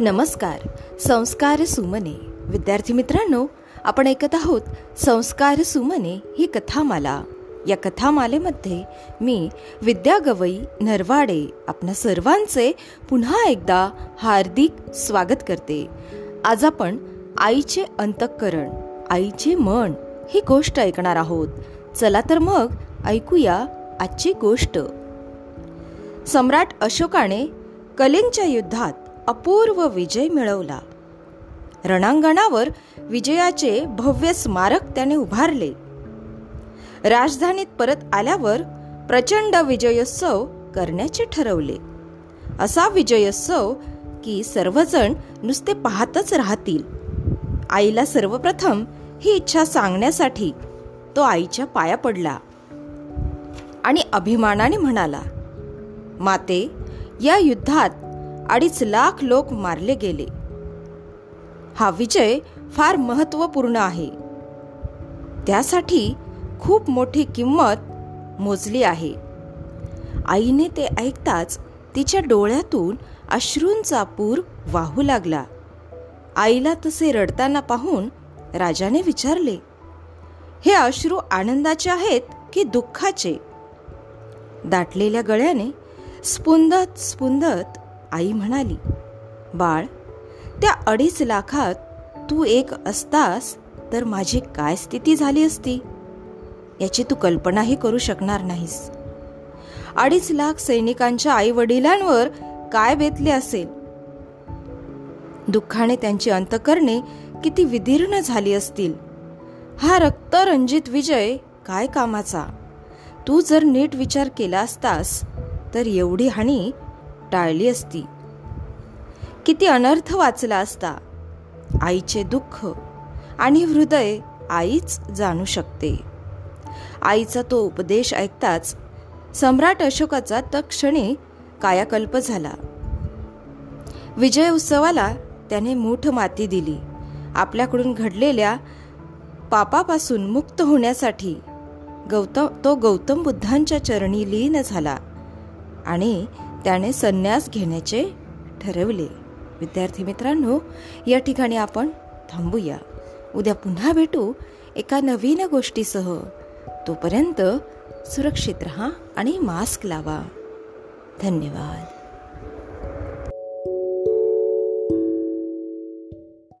नमस्कार. संस्कार सुमने. विद्यार्थी मित्रांनो आपण ऐकत आहोत संस्कार सुमने ही कथामाला. या कथामालेमध्ये मी विद्या गवई नरवाडे आपल्या सर्वांचे पुन्हा एकदा हार्दिक स्वागत करते. आज आपण आईचे अंतःकरण आईचे मन ही गोष्ट ऐकणार आहोत. चला तर मग ऐकूया आजची गोष्ट. सम्राट अशोकाने कलिंगच्या युद्धात अपूर्व विजय मिळवला. रणांगणावर विजयाचे भव्य स्मारक त्याने उभारले. राजधानीत परत आल्यावर प्रचंड विजयोत्सव करण्याचे ठरवले. असा विजयोत्सव की सर्वजण नुसते पाहतच राहतील. आईला सर्वप्रथम ही इच्छा सांगण्यासाठी तो आईच्या पाया पडला आणि अभिमानाने म्हणाला माते या युद्धात अडीच लाख लोक मारले गेले. हा विजय फार महत्त्वपूर्ण आहे. त्यासाठी खूप मोठी किंमत मोजली आहे. आईने ते ऐकताच तिच्या डोळ्यातून अश्रूंचा पूर वाहू लागला. आईला तसे रडताना पाहून राजाने विचारले हे अश्रू आनंदाचे आहेत की दुःखाचे? दाटलेल्या गळ्याने स्पुंदत स्पुंदत आई म्हणाली बाळ त्या अडीच लाखात तू एक असतास तर माझी काय स्थिती झाली असती? याची तू कल्पनाही करू शकणार नाहीस. अडीच लाख सैनिकांच्या आई वडिलांवर काय बेतले असेल? दुःखाने त्यांची अंतकरणे किती विदीर्ण झाली असतील? हा रक्तरंजित विजय काय कामाचा? तू जर नीट विचार केला असतास तर एवढी हानी टाळली असती. किती अनर्थ वाचला असता. आईचे दुःख आणि हृदय आईच जाणू शकते. आईचा तो उपदेश ऐकताच सम्राट अशोकाचा तक्षणी कायाकल्प झाला. विजय उत्सवाला त्याने मूठ माती दिली. आपल्याकडून घडलेल्या पापापासून मुक्त होण्यासाठी गौतम तो गौतम बुद्धांच्या चरणी लीन झाला आणि त्याने संन्यास घेण्याचे ठरवले. विद्यार्थी मित्रांनो या ठिकाणी आपण थांबूया. उद्या पुन्हा भेटू एका नवीन गोष्टीसह. तोपर्यंत सुरक्षित रहा आणि मास्क लावा. धन्यवाद.